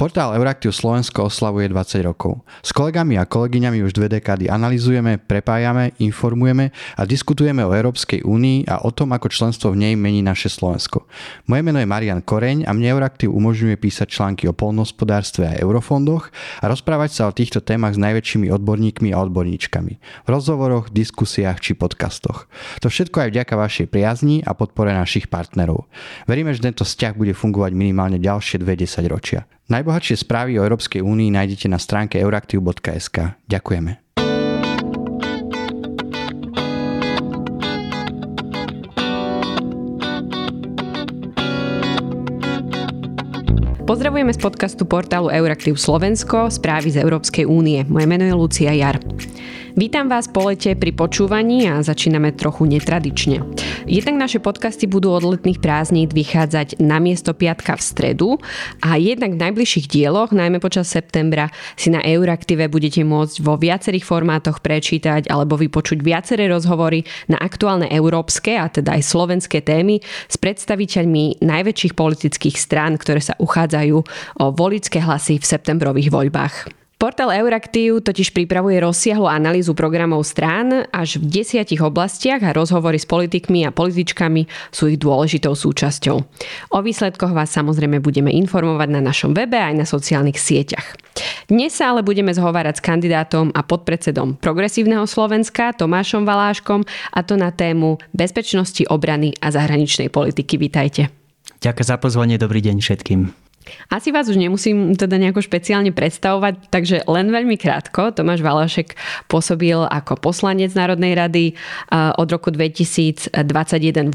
Portál Euraktiv Slovensko oslavuje 20 rokov. S kolegami a kolegyňami už dve dekády analizujeme, prepájame, informujeme a diskutujeme o Európskej únii a o tom, ako členstvo v nej mení naše Slovensko. Moje meno je Marian Koreň a mne Euraktiv umožňuje písať články o polnospodárstve a eurofondoch a rozprávať sa o týchto témach s najväčšími odborníkmi a odborníčkami. V rozhovoroch, diskusiách či podcastoch. To všetko aj vďaka vašej priazni a podpore našich partnerov. Veríme, že tento vzťah bude fungovať minimálne ďalšie 20 ročia. Najbohatšie správy o Európskej únii nájdete na stránke euraktiv.sk. Ďakujeme. Pozdravujeme z podcastu portálu Euraktiv Slovensko, správy z Európskej únie. Moje meno je Lucia Jar. Vítam vás po lete pri počúvaní a začíname trochu netradične. Jednak naše podcasty budú od letných prázdní vychádzať na miesto piatka v stredu a jednak v najbližších dieloch, najmä počas septembra, si na Euraktive budete môcť vo viacerých formátoch prečítať alebo vypočuť viaceré rozhovory na aktuálne európske a teda aj slovenské témy s predstaviteľmi najväčších politických strán, ktoré sa uchádzajú o volické hlasy v septembrových voľbách. Portál Euraktiv totiž pripravuje rozsiahlu analýzu programov strán až v desiatich oblastiach a rozhovory s politikmi a političkami sú ich dôležitou súčasťou. O výsledkoch vás samozrejme budeme informovať na našom webe aj na sociálnych sieťach. Dnes sa ale budeme zhovárať s kandidátom a podpredsedom Progresívneho Slovenska Tomášom Valáškom a to na tému bezpečnosti, obrany a zahraničnej politiky. Vítajte. Ďakujem za pozvanie, dobrý deň všetkým. Asi vás už nemusím teda nejako špeciálne predstavovať, takže len veľmi krátko. Tomáš Valašek pôsobil ako poslanec Národnej rady od roku 2021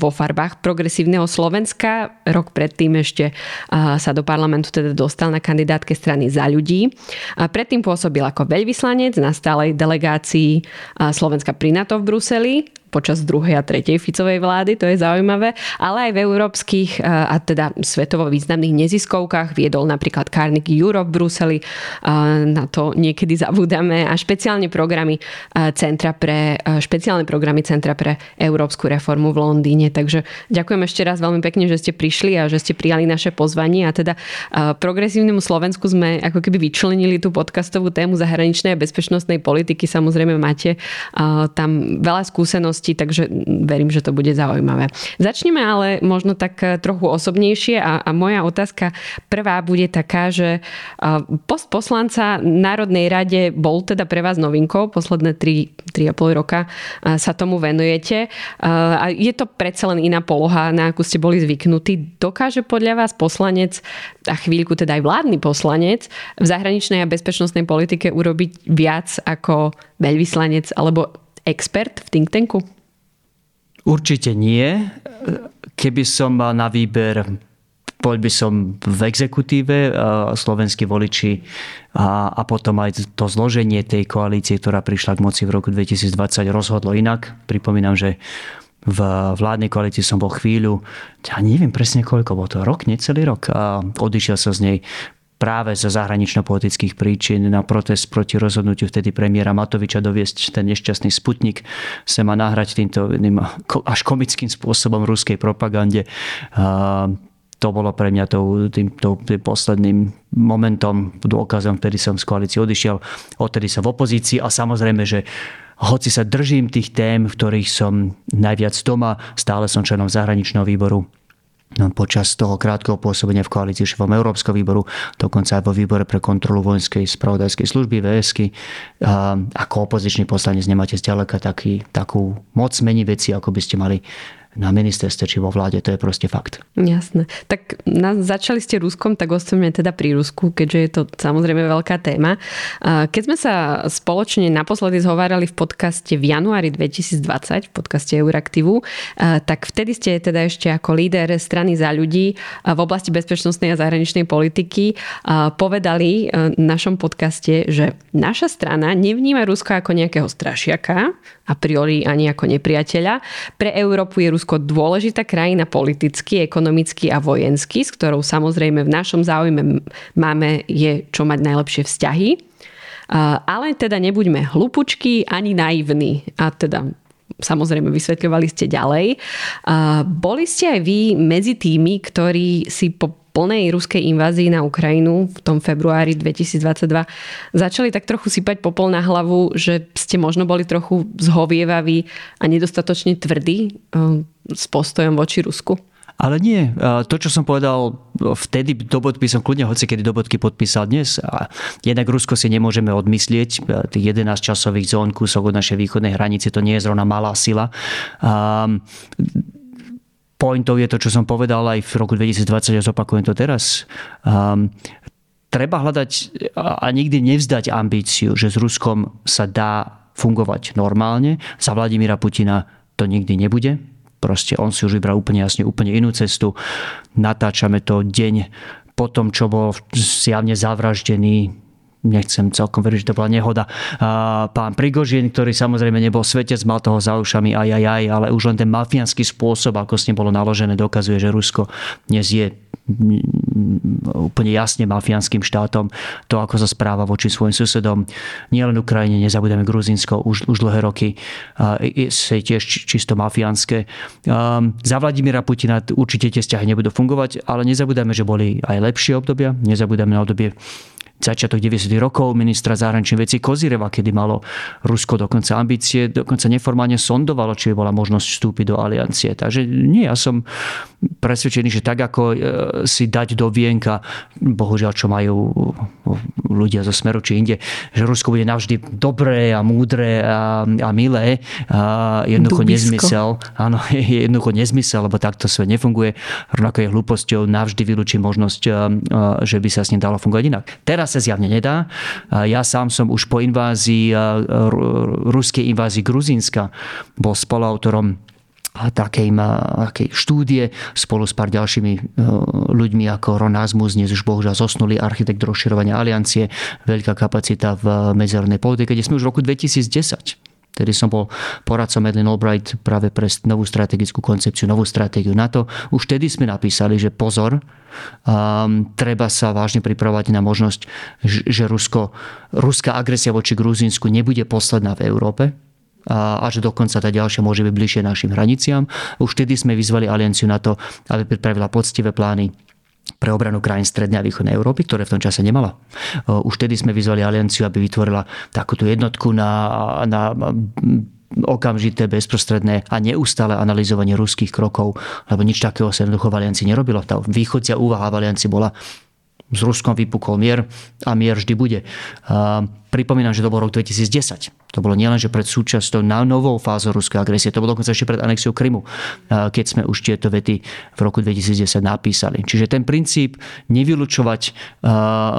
vo farbách progresívneho Slovenska. Rok predtým ešte sa do parlamentu teda dostal na kandidátke strany za ľudí. Predtým pôsobil ako veľvyslanec na stálej delegácii Slovenska pri NATO v Bruseli počas druhej a tretej Ficovej vlády, to je zaujímavé, ale aj v európskych a teda svetovo významných neziskovkách viedol napríklad Carnegie Europe v Bruseli, na to niekedy zabúdame a špeciálne programy Centra pre, špeciálne programy Centra pre európsku reformu v Londýne. Takže ďakujem ešte raz veľmi pekne, že ste prišli a že ste prijali naše pozvanie a teda progresívnemu Slovensku sme ako keby vyčlenili tú podcastovú tému zahraničnej a bezpečnostnej politiky. Samozrejme máte tam veľa skúseností udalosti, takže verím, že to bude zaujímavé. Začneme ale možno tak eh, trochu osobnejšie a, a moja otázka prvá bude taká, že eh, post poslanca Národnej rade bol teda pre vás novinkou, posledné 3, 3,5 roka eh, sa tomu venujete a je to predsa len iná poloha, na akú ste boli zvyknutí. Dokáže podľa vás poslanec a chvíľku teda aj vládny poslanec v zahraničnej a bezpečnostnej politike urobiť viac ako veľvyslanec alebo expert v think tanku? Určite nie. Keby som mal na výber bol by som v exekutíve, slovenskí voliči a, a potom aj to zloženie tej koalície, ktorá prišla k moci v roku 2020, rozhodlo inak. Pripomínam, že v vládnej koalícii som bol chvíľu, ja neviem presne koľko, bol to rok, necelý rok a odišiel sa z nej práve zo zahranično-politických príčin na protest proti rozhodnutiu vtedy premiéra Matoviča doviesť ten nešťastný sputnik sa má nahrať týmto až komickým spôsobom ruskej propagande. To bolo pre mňa tým, tým posledným momentom, dôkazom, vtedy som z koalície odišiel. Odtedy som v opozícii a samozrejme, že hoci sa držím tých tém, v ktorých som najviac doma, stále som členom zahraničného výboru počas toho krátkeho pôsobenia v koalícii šefom Európskeho výboru, dokonca aj vo výbore pre kontrolu vojenskej spravodajskej služby VSky. Ako opozičný poslanec nemáte zďaleka taký, takú moc mení veci, ako by ste mali na ministerstve či vo vláde, to je proste fakt. Jasné. Tak na, začali ste Ruskom, tak ostaneme teda pri Rusku, keďže je to samozrejme veľká téma. Keď sme sa spoločne naposledy zhovárali v podcaste v januári 2020, v podcaste Euraktivu, tak vtedy ste teda ešte ako líder strany za ľudí v oblasti bezpečnostnej a zahraničnej politiky povedali v našom podcaste, že naša strana nevníma Rusko ako nejakého strašiaka, a priori ani ako nepriateľa. Pre Európu je Rusko dôležitá krajina politicky, ekonomicky a vojensky, s ktorou samozrejme v našom záujme máme je čo mať najlepšie vzťahy. Ale teda nebuďme hlupučky ani naivní. A teda samozrejme vysvetľovali ste ďalej. Boli ste aj vy medzi tými, ktorí si po plnej ruskej invázii na Ukrajinu v tom februári 2022 začali tak trochu sypať popol na hlavu, že ste možno boli trochu zhovievaví a nedostatočne tvrdí eh, s postojom voči Rusku? Ale nie. To, čo som povedal vtedy do bodky, som kľudne hoci kedy do bodky podpísal dnes. A jednak Rusko si nemôžeme odmyslieť. Tých 11 časových zón kúsok od našej východnej hranice, to nie je zrovna malá sila. Um, pointov je to, čo som povedal aj v roku 2020 a zopakujem to teraz. Um, treba hľadať a nikdy nevzdať ambíciu, že s Ruskom sa dá fungovať normálne. Za Vladimíra Putina to nikdy nebude Proste on si už vybral úplne jasne, úplne inú cestu. Natáčame to deň po tom, čo bol zjavne zavraždený nechcem celkom veriť, že to bola nehoda. Pán Prigožin, ktorý samozrejme nebol svetec, mal toho za ušami aj, aj, aj, ale už len ten mafiánsky spôsob, ako s ním bolo naložené, dokazuje, že Rusko dnes je úplne jasne mafiánskym štátom, to ako sa správa voči svojim susedom, nielen Ukrajine, nezabudeme Gruzinsko už, už dlhé roky, je tiež čisto mafiánske. Za Vladimíra Putina určite tie vzťahy nebudú fungovať, ale nezabudeme, že boli aj lepšie obdobia, nezabudeme na obdobie začiatok 90. rokov ministra zahraničných vecí Kozireva, kedy malo Rusko dokonca ambície, dokonca neformálne sondovalo, či bola možnosť vstúpiť do aliancie. Takže nie, ja som presvedčený, že tak ako e, si dať do vienka, bohužiaľ, čo majú ľudia zo Smeru či inde, že Rusko bude navždy dobré a múdre a, a milé, a jednoducho Dubisko. nezmysel. Áno, je jednoducho nezmysel, lebo takto svet nefunguje. Rovnako je hlúposťou navždy vylúčiť možnosť, že by sa s ním dalo fungovať inak. Teraz sa zjavne nedá. Ja sám som už po invázii, ruskej invázii Gruzínska bol spoluautorom takej, takej štúdie spolu s pár ďalšími e, ľuďmi ako Ron Asmus, dnes už bohužiaľ zosnulý architekt rozširovania aliancie, veľká kapacita v medzinárodnej politike, kde sme už v roku 2010 Tedy som bol poradcom Madeleine Albright práve pre novú strategickú koncepciu, novú stratégiu NATO. Už vtedy sme napísali, že pozor, um, treba sa vážne pripravovať na možnosť, že Rusko, ruská agresia voči Gruzínsku nebude posledná v Európe, a že dokonca tá ďalšia môže byť bližšie našim hraniciam. Už vtedy sme vyzvali alianciu na to, aby pripravila poctivé plány pre obranu krajín Strednej a Východnej Európy, ktoré v tom čase nemala. Už vtedy sme vyzvali alianciu, aby vytvorila takúto jednotku na, na okamžité, bezprostredné a neustále analyzovanie ruských krokov, lebo nič takého sa jednoducho v aliancii nerobilo. Tá východzia úvaha v aliancii bola s Ruskom vypukol mier a mier vždy bude. Pripomínam, že to bol rok 2010. To bolo nielen, že pred súčasťou na novou fázou ruskej agresie, to bolo dokonca ešte pred anexiou Krymu, keď sme už tieto vety v roku 2010 napísali. Čiže ten princíp nevylučovať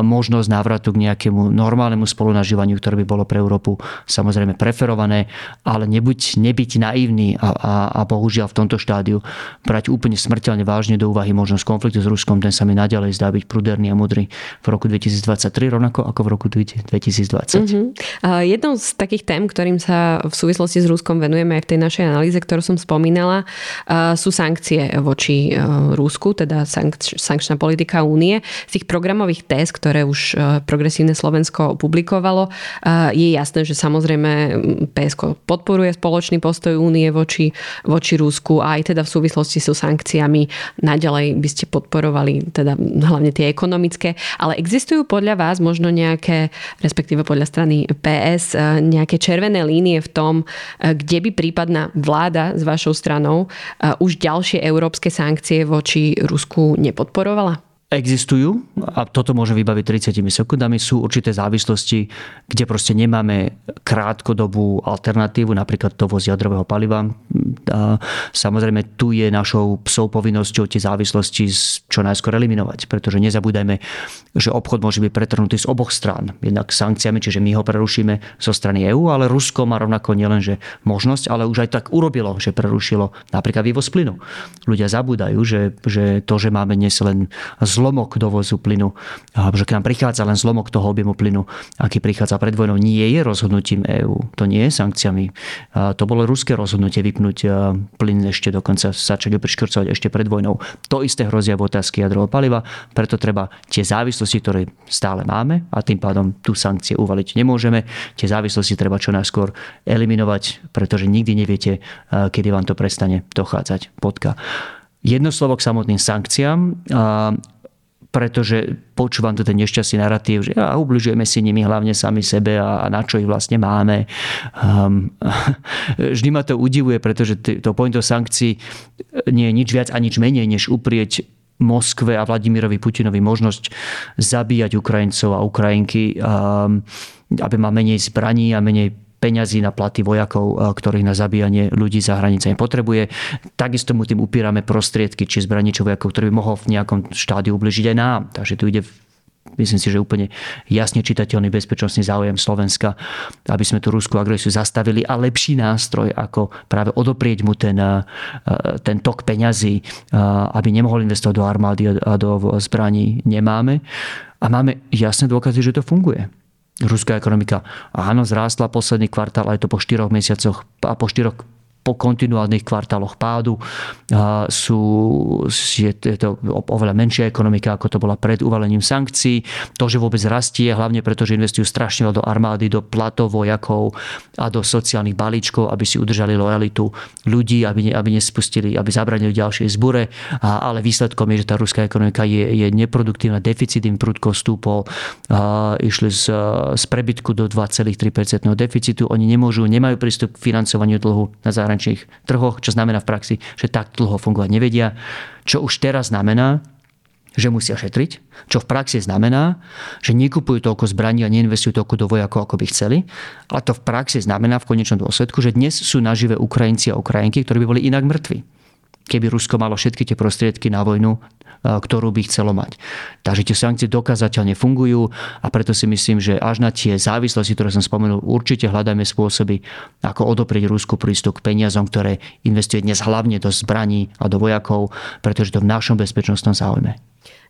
možnosť návratu k nejakému normálnemu spolunažívaniu, ktoré by bolo pre Európu samozrejme preferované, ale nebuď, nebyť naivný a, a, a bohužiaľ v tomto štádiu brať úplne smrteľne vážne do úvahy možnosť konfliktu s Ruskom, ten sa mi naďalej zdá byť pruderný a mudrý v roku 2023, rovnako ako v roku 2020. Uh-huh. Jednou z takých tém, ktorým sa v súvislosti s Ruskom venujeme aj v tej našej analýze, ktorú som spomínala, sú sankcie voči Rusku, teda sank- sankčná politika únie. Z tých programových test, ktoré už progresívne Slovensko publikovalo, je jasné, že samozrejme PSK podporuje spoločný postoj únie voči, voči Rusku a aj teda v súvislosti so sankciami naďalej by ste podporovali teda hlavne tie ekonomické, ale existujú podľa vás možno nejaké, respektíve podľa podľa strany PS e, nejaké červené línie v tom, e, kde by prípadná vláda s vašou stranou e, už ďalšie európske sankcie voči Rusku nepodporovala? Existujú a toto môžem vybaviť 30 sekundami, sú určité závislosti, kde proste nemáme krátkodobú alternatívu, napríklad dovoz jadrového paliva. A samozrejme, tu je našou psou povinnosťou tie závislosti čo najskôr eliminovať, pretože nezabúdajme, že obchod môže byť pretrhnutý z oboch strán. Jednak sankciami, čiže my ho prerušíme zo strany EÚ, ale Rusko má rovnako nielenže možnosť, ale už aj tak urobilo, že prerušilo napríklad vývoz plynu. Ľudia zabúdajú, že, že to, že máme dnes len zlomok dovozu plynu, že k nám prichádza len zlomok toho objemu plynu, aký prichádza pred vojnou, nie je rozhodnutím EÚ. To nie je sankciami. To bolo ruské rozhodnutie vypnúť plyn ešte dokonca začať ho priškrcovať ešte pred vojnou. To isté hrozia v otázke jadrového paliva, preto treba tie závislosti, ktoré stále máme a tým pádom tu sankcie uvaliť nemôžeme. Tie závislosti treba čo najskôr eliminovať, pretože nikdy neviete, kedy vám to prestane dochádzať. Podka. Jedno slovo k samotným sankciám pretože počúvam tu ten nešťastný narratív, že ja, ubližujeme si nimi hlavne sami sebe a, a na čo ich vlastne máme. Um, vždy ma to udivuje, pretože to pointo sankcií nie je nič viac a nič menej, než uprieť Moskve a Vladimirovi Putinovi možnosť zabíjať Ukrajincov a Ukrajinky, um, aby mal menej zbraní a menej peňazí na platy vojakov, uh, ktorých na zabíjanie ľudí za hranicami potrebuje. Takisto mu tým upírame prostriedky, či zbraní, či vojakov, ktorý by mohol v nejakom štádiu ubližiť aj nám. Takže tu ide myslím si, že úplne jasne čitateľný bezpečnostný záujem Slovenska, aby sme tú ruskú agresiu zastavili a lepší nástroj, ako práve odoprieť mu ten, eh, ten tok peňazí, eh, aby nemohol investovať do armády a do zbraní, nemáme. A máme jasné dôkazy, že to funguje. Ruská ekonomika. Áno, zrástla posledný kvartál, aj to po 4 mesiacoch a po 4 po kontinuálnych kvartáloch pádu. Sú, je to oveľa menšia ekonomika, ako to bola pred uvalením sankcií. To, že vôbec rastie, hlavne preto, že investujú strašne veľa do armády, do platov vojakov a do sociálnych balíčkov, aby si udržali lojalitu ľudí, aby, ne, aby nespustili, aby zabranili ďalšej zbure. Ale výsledkom je, že tá ruská ekonomika je, je neproduktívna, deficit im prudko stúpol. Išli z, z prebytku do 2,3% deficitu. Oni nemôžu, nemajú prístup k financovaniu dlhu na zahraničí zahraničných trhoch, čo znamená v praxi, že tak dlho fungovať nevedia. Čo už teraz znamená, že musia šetriť, čo v praxi znamená, že nekupujú toľko zbraní a neinvestujú toľko do vojakov, ako by chceli. A to v praxi znamená v konečnom dôsledku, že dnes sú nažive Ukrajinci a Ukrajinky, ktorí by boli inak mŕtvi. Keby Rusko malo všetky tie prostriedky na vojnu, ktorú by chcelo mať. Takže tie sankcie dokázateľne fungujú a preto si myslím, že až na tie závislosti, ktoré som spomenul, určite hľadáme spôsoby, ako odoprieť Rusku prístup k peniazom, ktoré investuje dnes hlavne do zbraní a do vojakov, pretože to v našom bezpečnostnom záujme.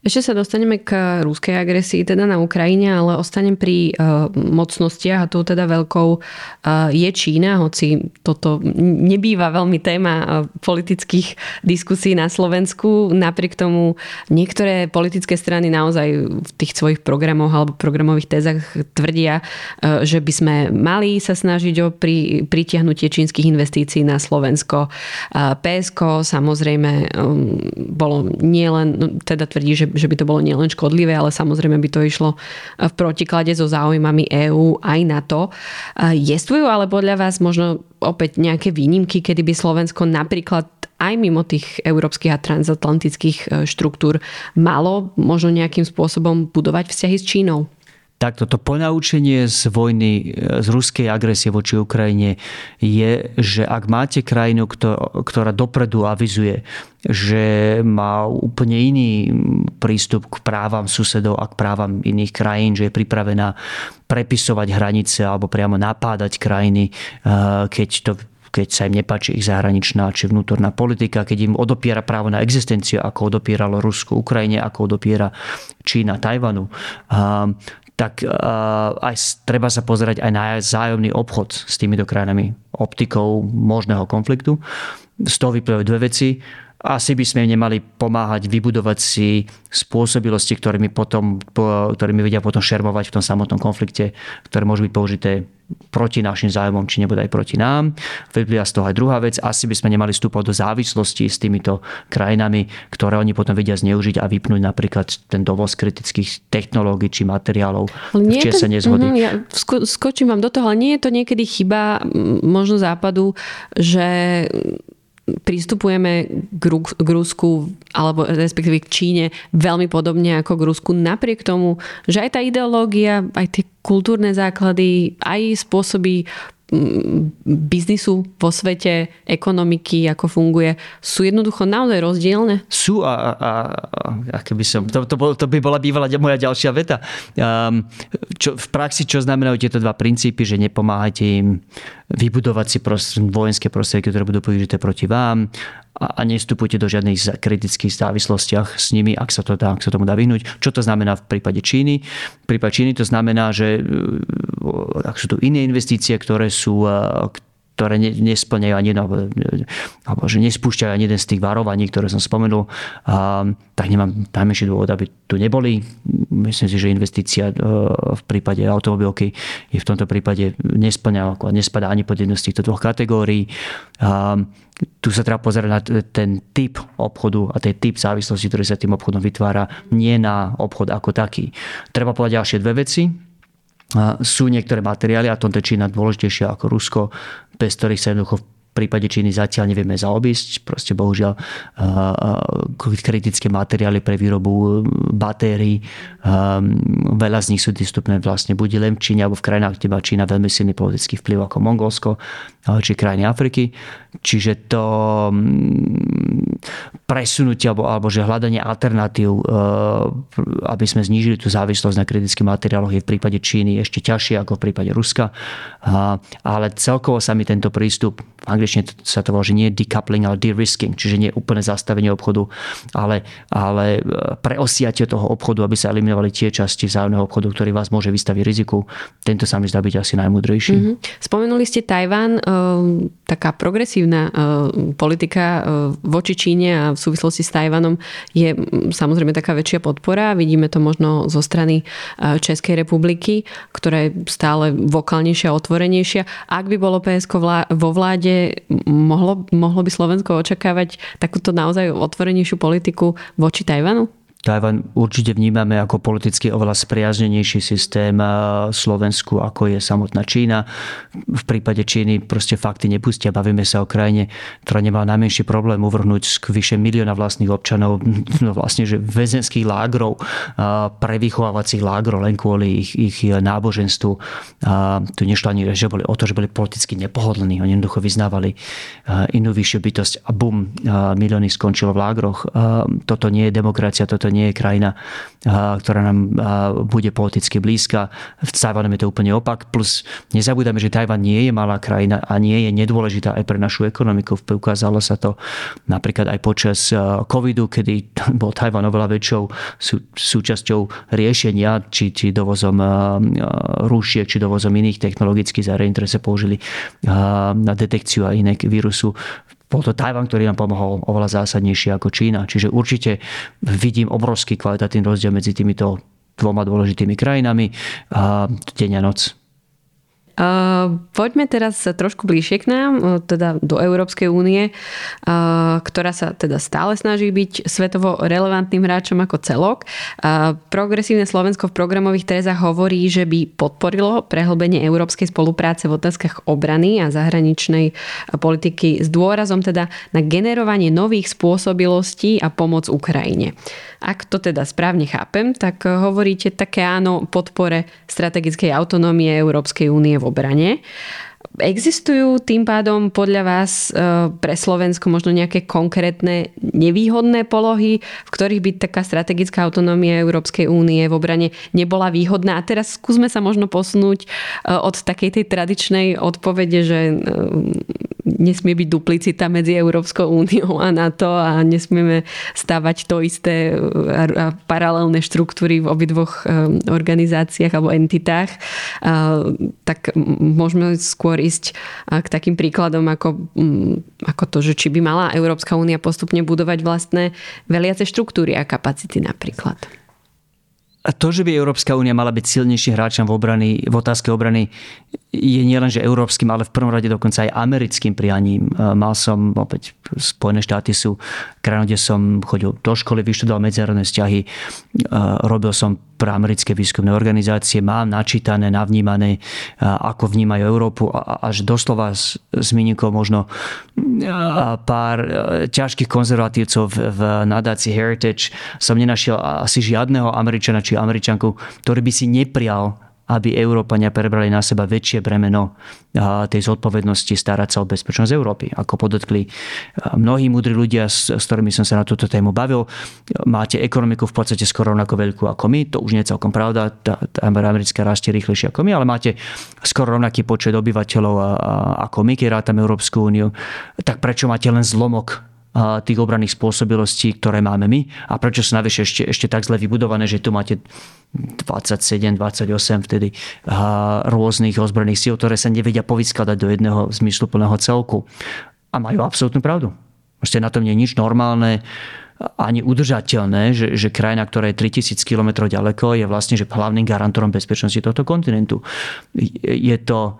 Ešte sa dostaneme k ruskej agresii teda na Ukrajine, ale ostanem pri uh, mocnostiach a tou teda veľkou uh, je Čína, hoci toto nebýva veľmi téma uh, politických diskusí na Slovensku. Napriek tomu niektoré politické strany naozaj v tých svojich programoch alebo programových tézach tvrdia, uh, že by sme mali sa snažiť o pri, pritiahnutie čínskych investícií na Slovensko. Uh, PSK samozrejme um, bolo nielen, no, teda tvrdí, že že, by to bolo nielen škodlivé, ale samozrejme by to išlo v protiklade so záujmami EÚ aj na to. Jestvujú ale podľa vás možno opäť nejaké výnimky, kedy by Slovensko napríklad aj mimo tých európskych a transatlantických e, štruktúr malo možno nejakým spôsobom budovať vzťahy s Čínou? Takto to ponaučenie z vojny, e, z ruskej agresie voči Ukrajine je, že ak máte krajinu, ktorá dopredu avizuje, že má úplne iný prístup k právam susedov a k právam iných krajín, že je pripravená prepisovať hranice alebo priamo napádať krajiny, e, keď to keď sa im nepáči ich zahraničná či vnútorná politika, keď im odopiera právo na existenciu, ako odopieralo Rusko Ukrajine, ako odopiera Čína Tajvanu tak uh, aj treba sa pozerať aj na zájomný obchod s týmito krajinami optikou možného konfliktu. Z toho vyplývajú dve veci asi by sme nemali pomáhať vybudovať si spôsobilosti, ktorými, potom, ktorými vedia potom šermovať v tom samotnom konflikte, ktoré môžu byť použité proti našim zájmom, či nebude aj proti nám. Vyplýva z toho aj druhá vec. Asi by sme nemali vstúpať do závislosti s týmito krajinami, ktoré oni potom vedia zneužiť a vypnúť napríklad ten dovoz kritických technológií či materiálov v čase nezhody. Mm, ja skočím vám do toho, ale nie je to niekedy chyba možno západu, že pristupujeme k, Rú, k Rusku alebo respektíve k Číne veľmi podobne ako k Rusku napriek tomu, že aj tá ideológia, aj tie kultúrne základy, aj spôsoby biznisu vo svete, ekonomiky, ako funguje, sú jednoducho naozaj rozdielne? Sú a, a, a keby som, to, to, bol, to by bola bývala moja ďalšia veta. Um, čo, v praxi čo znamenajú tieto dva princípy, že nepomáhate im vybudovať si prost, vojenské prostriedky, ktoré budú použité proti vám a, a nestupujte do žiadnych kritických závislostiach s nimi, ak sa, to dá, ak sa tomu dá vyhnúť. Čo to znamená v prípade Číny? V prípade Číny to znamená, že e, ak sú tu iné investície, ktoré sú, e, ktoré nesplňajú ani alebo, alebo že nespúšťajú ani jeden z tých varovaní, ktoré som spomenul, tak nemám najmenší dôvod, aby tu neboli. Myslím si, že investícia v prípade automobilky je v tomto prípade nesplňa, nespadá ani pod jednu z týchto dvoch kategórií. Tu sa treba pozerať na ten typ obchodu a ten typ závislosti, ktorý sa tým obchodom vytvára, nie na obchod ako taký. Treba povedať ďalšie dve veci sú niektoré materiály, a to je Čína dôležitejšia ako Rusko, bez ktorých sa jednoducho prípade Číny zatiaľ nevieme zaobísť. Proste bohužiaľ kritické materiály pre výrobu batérií, veľa z nich sú dostupné vlastne buď len v Číne alebo v krajinách, kde má Čína veľmi silný politický vplyv ako Mongolsko či krajiny Afriky. Čiže to presunutie alebo, alebo že hľadanie alternatív, aby sme znížili tú závislosť na kritických materiáloch je v prípade Číny ešte ťažšie ako v prípade Ruska. Ale celkovo sa mi tento prístup v angličtine sa to volá, že nie decoupling, ale de-risking, čiže nie úplne zastavenie obchodu, ale, ale e, preosiatie toho obchodu, aby sa eliminovali tie časti vzájomného obchodu, ktorý vás môže vystaviť riziku. Tento sa mi zdá byť asi najmudrejší. Mm-hmm. Spomenuli ste Tajván, e, taká progresívna politika voči Číne a v súvislosti s Tajvanom je samozrejme taká väčšia podpora. Vidíme to možno zo strany Českej republiky, ktorá je stále vokálnejšia, otvorenejšia. Ak by bolo PSK vo vláde, mohlo, mohlo by Slovensko očakávať takúto naozaj otvorenejšiu politiku voči Tajvanu? Tajvan určite vnímame ako politicky oveľa spriaznenejší systém Slovensku, ako je samotná Čína. V prípade Číny proste fakty nepustia. Bavíme sa o krajine, ktorá nemá najmenší problém uvrhnúť z vyše milióna vlastných občanov no vlastne, že väzenských lágrov, prevychovávacích lágrov len kvôli ich, ich náboženstvu. Tu nešlo ani že boli o to, že boli politicky nepohodlní. Oni jednoducho vyznávali inú vyššiu bytosť a bum, milióny skončilo v lágroch. Toto nie je demokracia, toto nie je krajina, ktorá nám bude politicky blízka. V Tajvanom je to úplne opak. Plus nezabúdame, že Tajvan nie je malá krajina a nie je nedôležitá aj pre našu ekonomiku. Ukázalo sa to napríklad aj počas covidu, kedy bol Tajvan oveľa väčšou sú, súčasťou riešenia, či, či dovozom rúšiek, či dovozom iných technologických zariadení, ktoré sa použili na detekciu a iné vírusu bol to Tajvan, ktorý nám pomohol oveľa zásadnejšie ako Čína. Čiže určite vidím obrovský kvalitatívny rozdiel medzi týmito dvoma dôležitými krajinami. Deň a noc. Uh, poďme teraz trošku bližšie k nám, uh, teda do Európskej únie, uh, ktorá sa teda stále snaží byť svetovo relevantným hráčom ako celok. Progresívne Slovensko v programových tézach hovorí, že by podporilo prehlbenie európskej spolupráce v otázkach obrany a zahraničnej politiky s dôrazom teda na generovanie nových spôsobilostí a pomoc Ukrajine. Ak to teda správne chápem, tak hovoríte také áno podpore strategickej autonómie Európskej únie v obrane. Existujú tým pádom podľa vás e, pre Slovensko možno nejaké konkrétne nevýhodné polohy, v ktorých by taká strategická autonómia Európskej únie v obrane nebola výhodná? A teraz skúsme sa možno posunúť e, od takej tej tradičnej odpovede, že nesmie byť duplicita medzi Európskou úniou a NATO a nesmieme stavať to isté a paralelné štruktúry v obidvoch organizáciách alebo entitách, tak môžeme skôr ísť k takým príkladom ako, ako to, že či by mala Európska únia postupne budovať vlastné veliace štruktúry a kapacity napríklad. A to, že by Európska únia mala byť silnejším hráčom v, obrany, v otázke obrany, je nielen, že európskym, ale v prvom rade dokonca aj americkým prianím. E, mal som, opäť Spojené štáty sú krajina, kde som chodil do školy, vyštudoval medzinárodné vzťahy, e, robil som pre americké výskumné organizácie, mám načítané, navnímané, e, ako vnímajú Európu, až doslova s, s možno pár ťažkých konzervatívcov v, v nadácii Heritage. Som nenašiel asi žiadneho Američana či Američanku, ktorý by si neprial aby Európania prebrali na seba väčšie bremeno tej zodpovednosti starať sa o bezpečnosť Európy. Ako podotkli mnohí múdri ľudia, s, ktorými som sa na túto tému bavil, máte ekonomiku v podstate skoro rovnako veľkú ako my, to už nie je celkom pravda, tá, tá americká rastie rýchlejšie ako my, ale máte skoro rovnaký počet obyvateľov ako my, keď rátame Európsku úniu, tak prečo máte len zlomok tých obranných spôsobilostí, ktoré máme my a prečo sú navyše ešte, ešte tak zle vybudované, že tu máte 27, 28 vtedy rôznych ozbrojených síl, ktoré sa nevedia povyskladať do jedného zmysluplného celku. A majú absolútnu pravdu. Proste na tom nie je nič normálne ani udržateľné, že, že krajina, ktorá je 3000 km ďaleko, je vlastne že hlavným garantorom bezpečnosti tohto kontinentu. Je to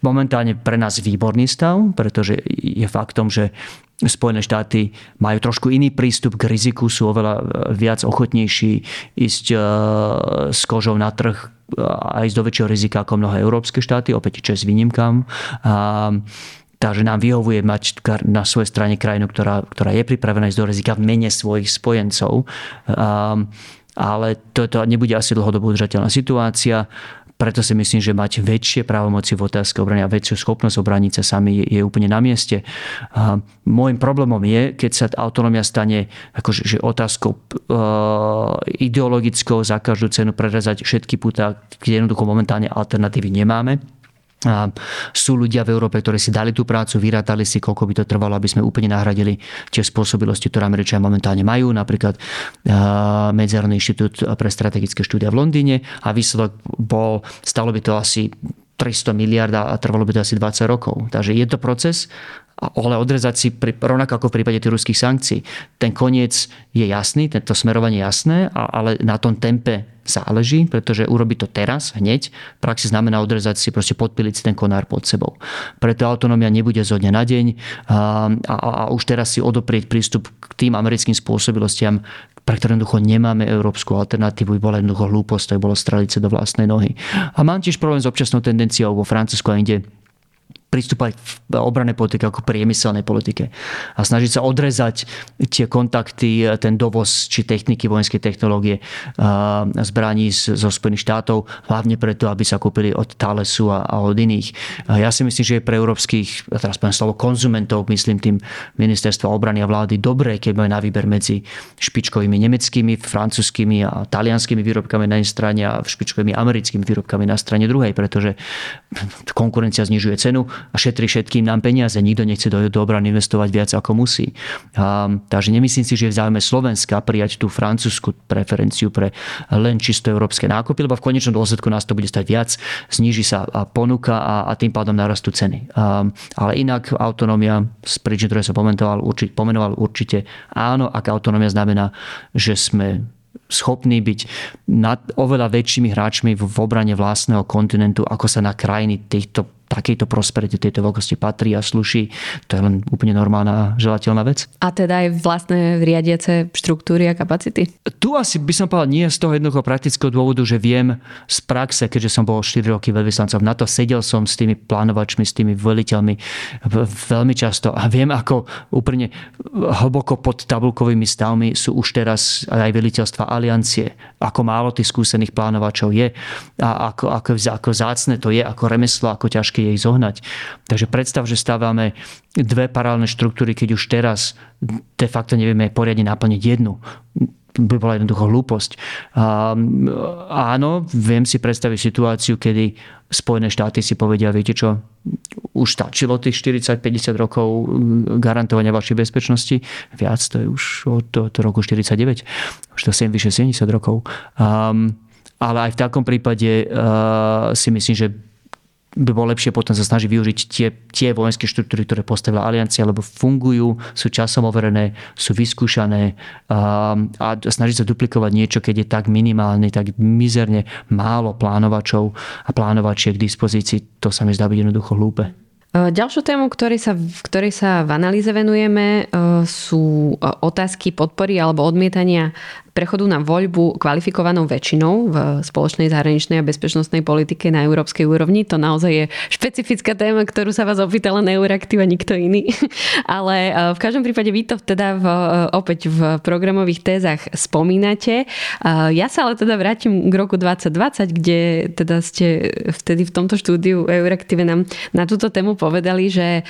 momentálne pre nás výborný stav, pretože je faktom, že Spojené štáty majú trošku iný prístup k riziku, sú oveľa viac ochotnejší ísť e, s kožou na trh a ísť do väčšieho rizika ako mnohé európske štáty, opäť čo s výnimkám. Takže nám vyhovuje mať na svojej strane krajinu, ktorá, ktorá je pripravená ísť do rizika v mene svojich spojencov. Um, ale toto nebude asi dlhodobo udržateľná situácia. Preto si myslím, že mať väčšie právomoci v otázke obrany a väčšiu schopnosť obraniť sa sami je, je úplne na mieste. A môjim problémom je, keď sa autonómia stane akože, že otázkou uh, ideologickou za každú cenu prerezať všetky putá, kde jednoducho momentálne alternatívy nemáme a sú ľudia v Európe, ktorí si dali tú prácu, vyrátali si, koľko by to trvalo, aby sme úplne nahradili tie spôsobilosti, ktoré Američania momentálne majú, napríklad Medzinárodný inštitút pre strategické štúdia v Londýne a výsledok bol, stalo by to asi 300 miliard a trvalo by to asi 20 rokov. Takže je to proces, ale odrezať si pri, rovnako ako v prípade tých ruských sankcií. Ten koniec je jasný, tento smerovanie je jasné, ale na tom tempe záleží, pretože urobiť to teraz, hneď, v praxi znamená odrezať si, proste podpiliť si ten konár pod sebou. Preto autonómia nebude zo dňa na deň a, a, a už teraz si odoprieť prístup k tým americkým spôsobilostiam, pre ktoré jednoducho nemáme európsku alternatívu, by bola jednoducho hlúposť, to by bolo strelice do vlastnej nohy. A mám tiež problém s občasnou tendenciou vo Francúzsku a inde pristúpať v obranej politike ako priemyselnej politike a snažiť sa odrezať tie kontakty, ten dovoz či techniky, vojenskej technológie zbraní zo Spojených štátov, hlavne preto, aby sa kúpili od Thalesu a, od iných. Ja si myslím, že je pre európskych, teraz poviem slovo konzumentov, myslím tým ministerstva obrany a vlády, dobré, keď majú na výber medzi špičkovými nemeckými, francúzskými a talianskými výrobkami na jednej strane a špičkovými americkými výrobkami na strane druhej, pretože konkurencia znižuje cenu a šetrí všetkým nám peniaze. Nikto nechce do, do obrany investovať viac ako musí. A, takže nemyslím si, že je v záujme Slovenska prijať tú francúzsku preferenciu pre len čisto európske nákupy, lebo v konečnom dôsledku nás to bude stať viac, zníži sa ponuka a, a tým pádom narastú ceny. A, ale inak autonómia z príčin, ktoré sa pomenoval, určite, pomenoval určite áno, ak autonómia znamená, že sme schopní byť nad oveľa väčšími hráčmi v obrane vlastného kontinentu, ako sa na krajiny týchto takejto prosperite, tejto veľkosti patrí a sluší. To je len úplne normálna želateľná vec. A teda aj vlastné riadiace štruktúry a kapacity? Tu asi by som povedal nie z toho jednoducho praktického dôvodu, že viem z praxe, keďže som bol 4 roky veľvyslancom na to, sedel som s tými plánovačmi, s tými veliteľmi veľmi často a viem, ako úplne hlboko pod tabulkovými stavmi sú už teraz aj veliteľstva aliancie, ako málo tých skúsených plánovačov je a ako, ako, ako zácne to je, ako remeslo, ako ťažké ťažké jej zohnať. Takže predstav, že stávame dve paralelné štruktúry, keď už teraz de facto nevieme poriadne naplniť jednu by bola jednoducho hlúposť. A, áno, viem si predstaviť situáciu, kedy Spojené štáty si povedia, viete čo, už stačilo tých 40-50 rokov garantovania vašej bezpečnosti. Viac, to je už od, od roku 49. Už to 7, vyše 70 rokov. Um, ale aj v takom prípade uh, si myslím, že by bolo lepšie potom sa snažiť využiť tie, tie vojenské štruktúry, ktoré postavila aliancia, lebo fungujú, sú časom overené, sú vyskúšané a, a snažiť sa duplikovať niečo, keď je tak minimálne, tak mizerne málo plánovačov a plánovačiek k dispozícii, to sa mi zdá byť jednoducho hlúpe. E, ďalšiu tému, ktorej sa, v ktorej sa v analýze venujeme, e, sú otázky podpory alebo odmietania prechodu na voľbu kvalifikovanou väčšinou v spoločnej zahraničnej a bezpečnostnej politike na európskej úrovni. To naozaj je špecifická téma, ktorú sa vás opýtala na Euraktiv a nikto iný. Ale v každom prípade vy to teda v, opäť v programových tézach spomínate. Ja sa ale teda vrátim k roku 2020, kde teda ste vtedy v tomto štúdiu Euraktive nám na túto tému povedali, že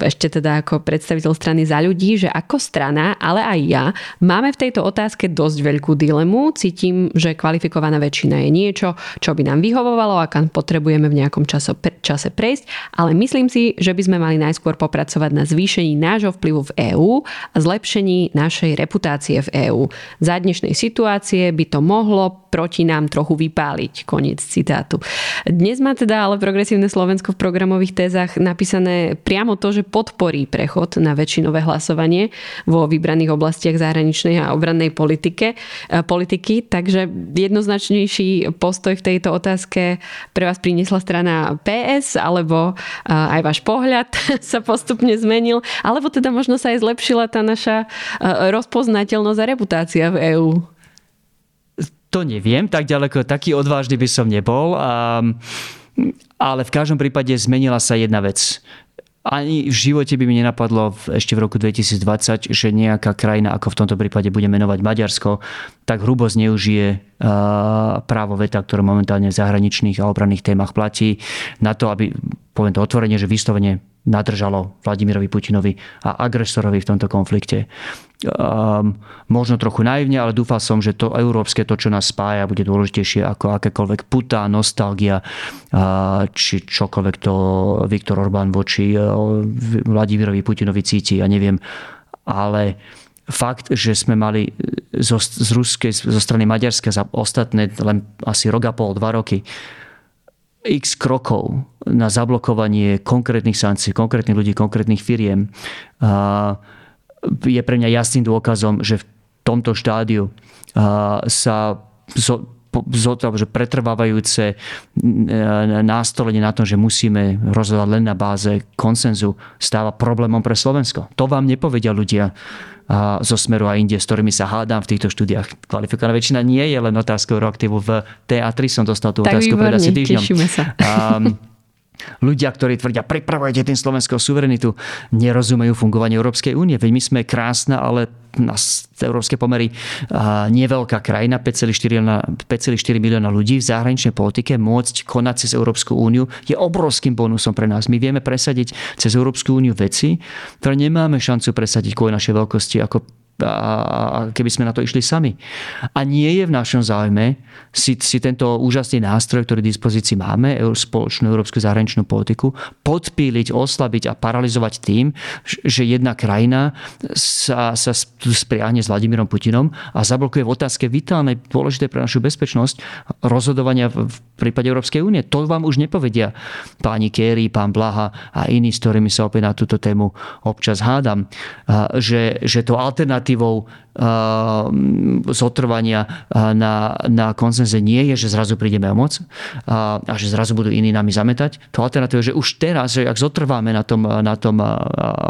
ešte teda ako predstaviteľ strany za ľudí, že ako strana, ale aj ja, máme v tejto otázke otázke dosť veľkú dilemu. Cítim, že kvalifikovaná väčšina je niečo, čo by nám vyhovovalo a kam potrebujeme v nejakom časo, čase prejsť, ale myslím si, že by sme mali najskôr popracovať na zvýšení nášho vplyvu v EÚ a zlepšení našej reputácie v EÚ. Za dnešnej situácie by to mohlo proti nám trochu vypáliť. Koniec citátu. Dnes má teda ale progresívne Slovensko v programových tézach napísané priamo to, že podporí prechod na väčšinové hlasovanie vo vybraných oblastiach zahraničnej a obrannej politike, e, politiky. Takže jednoznačnejší postoj v tejto otázke pre vás priniesla strana PS, alebo e, aj váš pohľad sa postupne zmenil, alebo teda možno sa aj zlepšila tá naša e, rozpoznateľnosť a reputácia v EÚ. To neviem, tak ďaleko, taký odvážny by som nebol. Um, ale v každom prípade zmenila sa jedna vec. Ani v živote by mi nenapadlo ešte v roku 2020, že nejaká krajina, ako v tomto prípade bude menovať Maďarsko, tak hrubo zneužije právo veta, ktoré momentálne v zahraničných a obranných témach platí, na to, aby, poviem to otvorene, že vyslovene nadržalo Vladimirovi Putinovi a agresorovi v tomto konflikte. Um, možno trochu naivne, ale dúfal som, že to európske, to, čo nás spája, bude dôležitejšie ako akékoľvek putá, nostalgia, uh, či čokoľvek to Viktor Orbán voči uh, Vladimirovi Putinovi cíti, ja neviem. Ale fakt, že sme mali zo, z ruskej, zo strany Maďarska za ostatné len asi rok a pol, dva roky x krokov na zablokovanie konkrétnych sankcií, konkrétnych ľudí, konkrétnych firiem je pre mňa jasným dôkazom, že v tomto štádiu sa zo, že pretrvávajúce nástolenie na tom, že musíme rozhodovať len na báze konsenzu, stáva problémom pre Slovensko. To vám nepovedia ľudia zo Smeru a inde, s ktorými sa hádam v týchto štúdiách. Kvalifikovaná väčšina nie je len otázkou Euroaktivu. V TA3 som dostal tú tak otázku pred asi týždňom. Um, Ľudia, ktorí tvrdia, pripravujete tým slovenskú suverenitu, nerozumejú fungovanie Európskej únie. Veď my sme krásna, ale na európske pomery neveľká krajina, 5,4 milióna ľudí v zahraničnej politike, môcť konať cez Európsku úniu je obrovským bonusom pre nás. My vieme presadiť cez Európsku úniu veci, ktoré nemáme šancu presadiť kvôli našej veľkosti ako a keby sme na to išli sami. A nie je v našom záujme si, si tento úžasný nástroj, ktorý v dispozícii máme, spoločnú európsku zahraničnú politiku, podpíliť, oslabiť a paralizovať tým, že jedna krajina sa, sa spriahne s Vladimírom Putinom a zablokuje v otázke vitálnej, dôležité pre našu bezpečnosť rozhodovania v prípade Európskej únie. To vám už nepovedia páni Kerry, pán Blaha a iní, s ktorými sa opäť na túto tému občas hádam, že, že to alternatívne alternatívou Ehm, zotrvania eh, na, na konsenze nie je, že zrazu prídeme o moc a, a že zrazu budú iní nami zametať. To alternatíva je, že už teraz, že ak zotrváme na tom, na tom eh,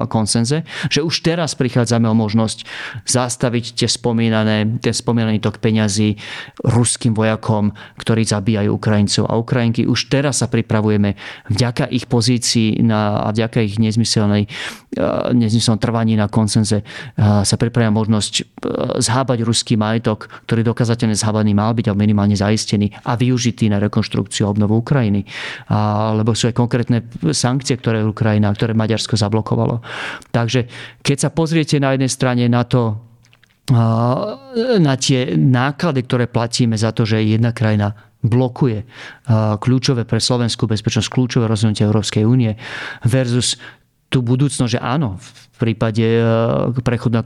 konsenze, že už teraz prichádzame o možnosť zastaviť tie spomínané, ten spomínaný tok peňazí ruským vojakom, ktorí zabíjajú Ukrajincov a Ukrajinky. Už teraz sa pripravujeme vďaka ich pozícii na, a vďaka ich nezmyselnej, eh, nezmyselnom trvaní na konsenze sa pripravujeme možnosť zhábať ruský majetok, ktorý dokazateľne zhábaný mal byť a minimálne zaistený a využitý na rekonštrukciu a obnovu Ukrajiny. A, lebo sú aj konkrétne sankcie, ktoré Ukrajina, ktoré Maďarsko zablokovalo. Takže keď sa pozriete na jednej strane na to, na tie náklady, ktoré platíme za to, že jedna krajina blokuje kľúčové pre slovenskú bezpečnosť, kľúčové rozhodnutie Európskej únie versus tú budúcnosť, že áno, v prípade e, prechodu na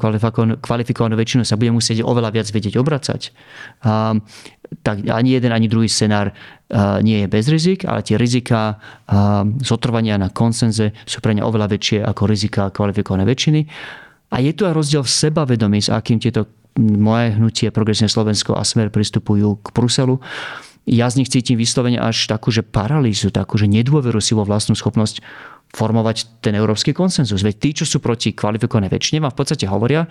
kvalifikovanú väčšinu sa bude musieť oveľa viac vedieť obracať. Tak ani jeden, ani druhý scenár e, nie je bez rizik, ale tie rizika zotrvania na konsenze sú pre ne oveľa väčšie ako rizika kvalifikované väčšiny. A je tu aj rozdiel v sebavedomí, s akým tieto moje hnutie Progresívne Slovensko a Smer pristupujú k Bruselu ja z nich cítim vyslovene až takú, že paralýzu, takú, že nedôveru si vo vlastnú schopnosť formovať ten európsky konsenzus. Veď tí, čo sú proti kvalifikované väčšine, vám v podstate hovoria,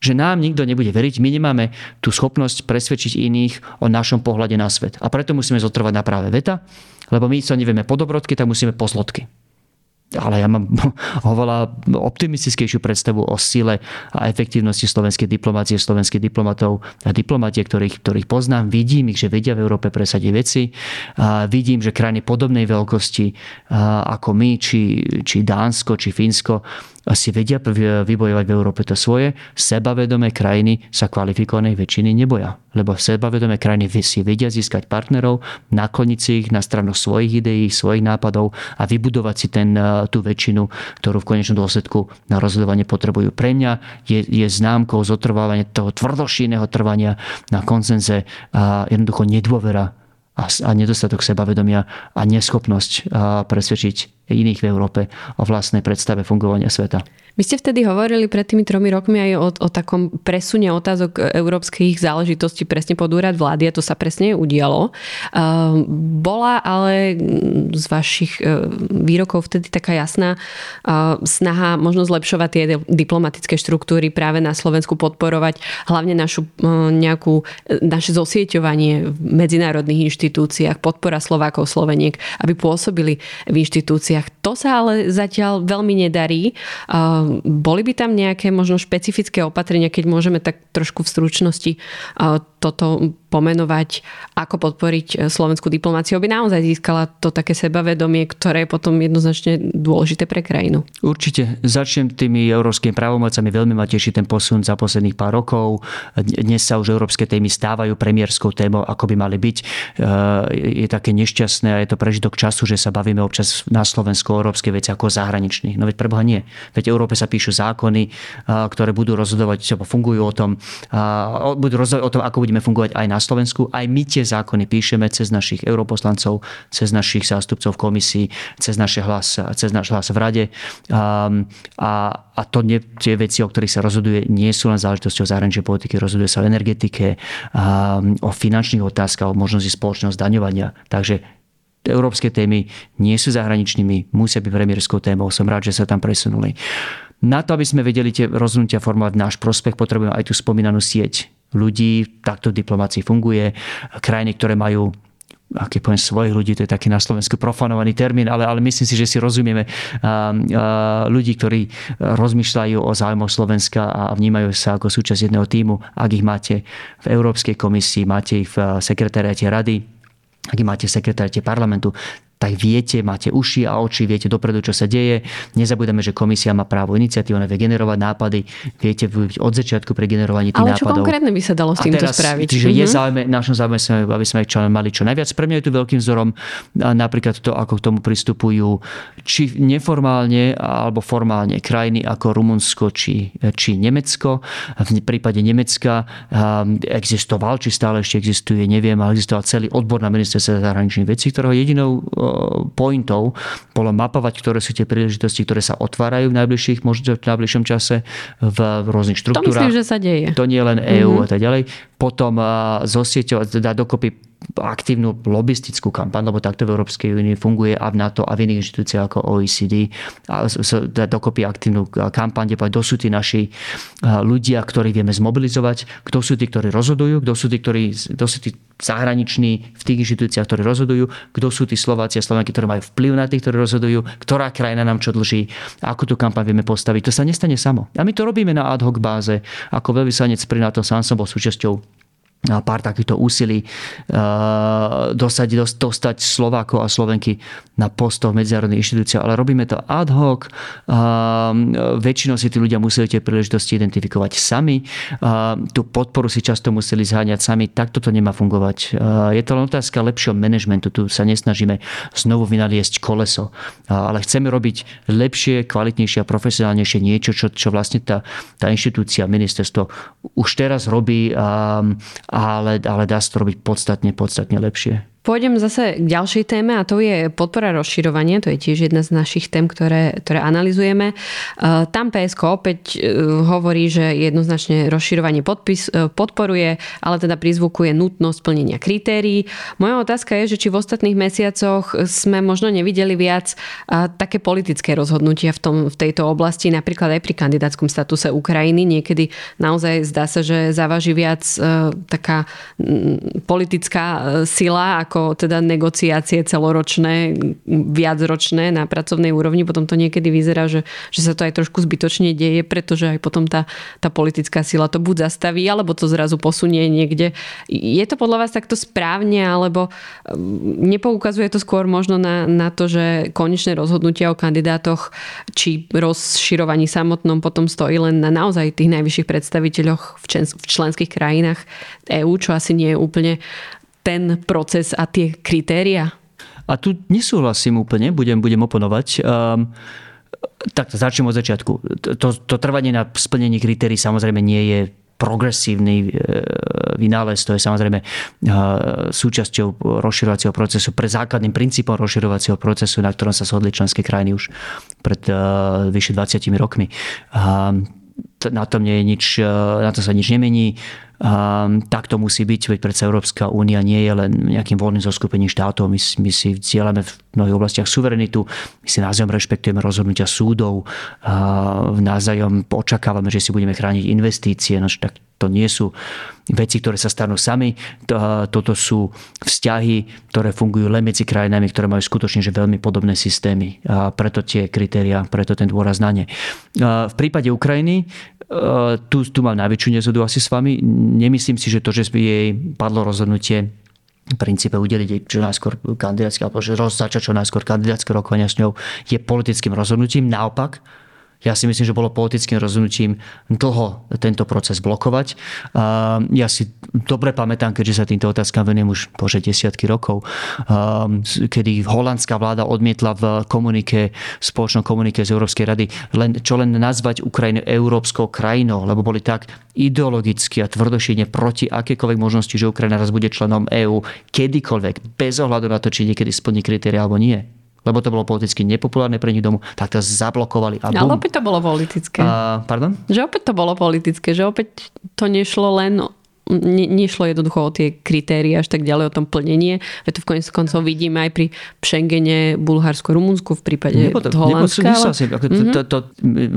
že nám nikto nebude veriť, my nemáme tú schopnosť presvedčiť iných o našom pohľade na svet. A preto musíme zotrvať na práve veta, lebo my sa nevieme po dobrodky, tak musíme po zlodky ale ja mám oveľa optimistickejšiu predstavu o sile a efektívnosti slovenskej diplomácie, slovenských diplomatov a diplomatie, ktorých, ktorých poznám. Vidím ich, že vedia v Európe presadiť veci. A vidím, že krajiny podobnej veľkosti ako my, či, či Dánsko, či Fínsko, si vedia vybojovať v Európe to svoje, sebavedomé krajiny sa kvalifikovanej väčšiny neboja. Lebo sebavedomé krajiny si vedia získať partnerov, nakloniť si ich na stranu svojich ideí, svojich nápadov a vybudovať si ten, e, tú väčšinu, ktorú v konečnom dôsledku na rozhodovanie potrebujú. Pre mňa je, je známkou zotrvávania toho tvrdošíneho trvania na konsenze a jednoducho nedôvera a, a nedostatok sebavedomia a neschopnosť a presvedčiť iných v Európe o vlastnej predstave fungovania sveta. Vy ste vtedy hovorili pred tými tromi rokmi aj o, o takom presune otázok európskych záležitostí presne pod úrad vlády a to sa presne udialo. Uh, bola ale z vašich uh, výrokov vtedy taká jasná snaha možno zlepšovať tie diplomatické štruktúry práve na Slovensku podporovať hlavne našu nejakú, naše zosieťovanie v medzinárodných inštitúciách, podpora Slovákov, Sloveniek, aby pôsobili v inštitúciách. To sa ale zatiaľ veľmi nedarí. Boli by tam nejaké možno špecifické opatrenia, keď môžeme tak trošku v stručnosti toto pomenovať, ako podporiť e, slovenskú diplomáciu, aby naozaj získala to také sebavedomie, ktoré je potom jednoznačne dôležité pre krajinu. Určite. Začnem tými európskymi právomocami. Veľmi ma teší ten posun za posledných pár rokov. Dnes sa už európske témy stávajú premiérskou témou, ako by mali byť. E, je také nešťastné a je to prežitok času, že sa bavíme občas na Slovensku o európske veci ako zahraničných. No veď preboha nie. Veď Európe sa píšu zákony, ktoré budú rozhodovať, fungujú o tom, budú rozhodovať o tom, ako budeme fungovať aj na Slovensku. Aj my tie zákony píšeme cez našich europoslancov, cez našich zástupcov v komisii, cez, naše hlas, cez náš hlas v rade. Um, a, a to nie, tie veci, o ktorých sa rozhoduje, nie sú len záležitosťou zahraničnej politiky, rozhoduje sa o energetike, um, o finančných otázkach, o možnosti spoločného zdaňovania. Takže európske témy nie sú zahraničnými, musia byť premiérskou témou. Som rád, že sa tam presunuli. Na to, aby sme vedeli tie rozhodnutia formovať náš prospech, potrebujeme aj tú spomínanú sieť ľudí, takto diplomácii funguje. Krajiny, ktoré majú aký poviem svojich ľudí, to je taký na Slovensku profanovaný termín, ale, ale myslím si, že si rozumieme ľudí, ktorí rozmýšľajú o záujmoch Slovenska a vnímajú sa ako súčasť jedného týmu. Ak ich máte v Európskej komisii, máte ich v sekretariate rady, ak ich máte v sekretariate parlamentu, tak viete, máte uši a oči, viete dopredu, čo sa deje. Nezabudeme, že komisia má právo iniciatívu, ona vie generovať nápady, viete od začiatku pri generovaní tých Ale čo nápadov. konkrétne by sa dalo s týmto teraz, spraviť? Čiže mm-hmm. je mhm. záujme, našom záujme, aby sme čo mali čo najviac. Pre mňa je tu veľkým vzorom napríklad to, ako k tomu pristupujú či neformálne alebo formálne krajiny ako Rumunsko či, či Nemecko. V prípade Nemecka um, existoval, či stále ešte existuje, neviem, ale existoval celý odbor na ministerstve zahraničných vecí, ktorého jedinou pointov bolo mapovať, ktoré sú tie príležitosti, ktoré sa otvárajú v najbližších, možno v najbližšom čase v rôznych štruktúrach. To myslím, že sa deje. To nie len EÚ mm-hmm. a tak ďalej. Potom zosieťovať, dať dokopy aktívnu lobistickú kampaň, lebo takto v Európskej únii funguje a v NATO a v iných inštitúciách ako OECD. A dať dokopy aktívnu kampaň, kde kto sú tí naši ľudia, ktorých vieme zmobilizovať, kto sú tí, ktorí rozhodujú, kto sú tí, ktorí, kto sú tí zahraniční v tých inštitúciách, ktorí rozhodujú, kto sú tí Slováci a Slovenky, ktorí majú vplyv na tých, ktorí rozhodujú, ktorá krajina nám čo dlží, ako tú kampaň vieme postaviť. To sa nestane samo. A my to robíme na ad hoc báze. Ako veľvyslanec pri NATO sám som bol súčasťou pár takýchto úsilí dostať, dostať Slovákov a Slovenky na postov medzinárodných inštitúciách, ale robíme to ad hoc. Väčšinou si tí ľudia museli tie príležitosti identifikovať sami. Tú podporu si často museli zháňať sami. Takto to nemá fungovať. Je to len otázka lepšieho manažmentu. Tu sa nesnažíme znovu vynaliesť koleso, ale chceme robiť lepšie, kvalitnejšie a profesionálnejšie niečo, čo, čo vlastne tá, tá inštitúcia, ministerstvo už teraz robí ale, ale dá sa to robiť podstatne, podstatne lepšie. Pôjdem zase k ďalšej téme a to je podpora rozširovania. To je tiež jedna z našich tém, ktoré, ktoré analizujeme. E, tam PSK opäť e, hovorí, že jednoznačne rozširovanie podpis, e, podporuje, ale teda prizvukuje nutnosť plnenia kritérií. Moja otázka je, že či v ostatných mesiacoch sme možno nevideli viac také politické rozhodnutia v, tom, v tejto oblasti, napríklad aj pri kandidátskom statuse Ukrajiny. Niekedy naozaj zdá sa, že závaží viac taká politická sila ako teda negociácie celoročné, viacročné na pracovnej úrovni. Potom to niekedy vyzerá, že, že sa to aj trošku zbytočne deje, pretože aj potom tá, tá politická sila to buď zastaví, alebo to zrazu posunie niekde. Je to podľa vás takto správne, alebo mm, nepoukazuje to skôr možno na, na to, že konečné rozhodnutia o kandidátoch či rozširovaní samotnom potom stojí len na naozaj tých najvyšších predstaviteľoch v, člen, v členských krajinách EÚ, čo asi nie je úplne ten proces a tie kritéria? A tu nesúhlasím úplne, budem, budem oponovať. Um, tak začnem od začiatku. To, to trvanie na splnení kritérií samozrejme nie je progresívny e, vynález, to je samozrejme e, súčasťou rozširovacieho procesu, pre základným princípom rozširovacieho procesu, na ktorom sa shodli členské krajiny už pred e, vyše 20 rokmi. Na tom nie je nič, na to sa nič nemení Um, tak to musí byť, veď predsa Európska únia nie je len nejakým voľným zoskupením štátov. My, my si vzdielame v mnohých oblastiach suverenitu, my si názajom rešpektujeme rozhodnutia súdov, názajom očakávame, že si budeme chrániť investície, no, tak to nie sú veci, ktoré sa stanú sami. Toto sú vzťahy, ktoré fungujú len medzi krajinami, ktoré majú skutočne že veľmi podobné systémy. A preto tie kritéria, preto ten dôraz na ne. V prípade Ukrajiny tu, tu mám najväčšiu nezhodu asi s vami. Nemyslím si, že to, že jej padlo rozhodnutie v princípe udeliť čo najskôr kandidátske, alebo že začať čo najskôr kandidátske rokovania s ňou, je politickým rozhodnutím. Naopak, ja si myslím, že bolo politickým rozhodnutím dlho tento proces blokovať. Ja si dobre pamätám, keďže sa týmto otázkam venujem už bože desiatky rokov, kedy holandská vláda odmietla v komunike, spoločnom komunike z Európskej rady, len, čo len nazvať Ukrajinu európskou krajinou, lebo boli tak ideologicky a tvrdošine proti akékoľvek možnosti, že Ukrajina raz bude členom EÚ kedykoľvek, bez ohľadu na to, či niekedy splní kritéria alebo nie lebo to bolo politicky nepopulárne pre nich domu, tak to zablokovali. A Ale opäť to bolo politické. A, pardon? Že opäť to bolo politické, že opäť to nešlo len ne, nešlo jednoducho o tie kritéria až tak ďalej, o tom plnenie. Veď to v konec koncov vidíme aj pri Schengene, Bulharsko, Rumunsku v prípade Nebo to, Holandska. Ale... Ako to, to, to,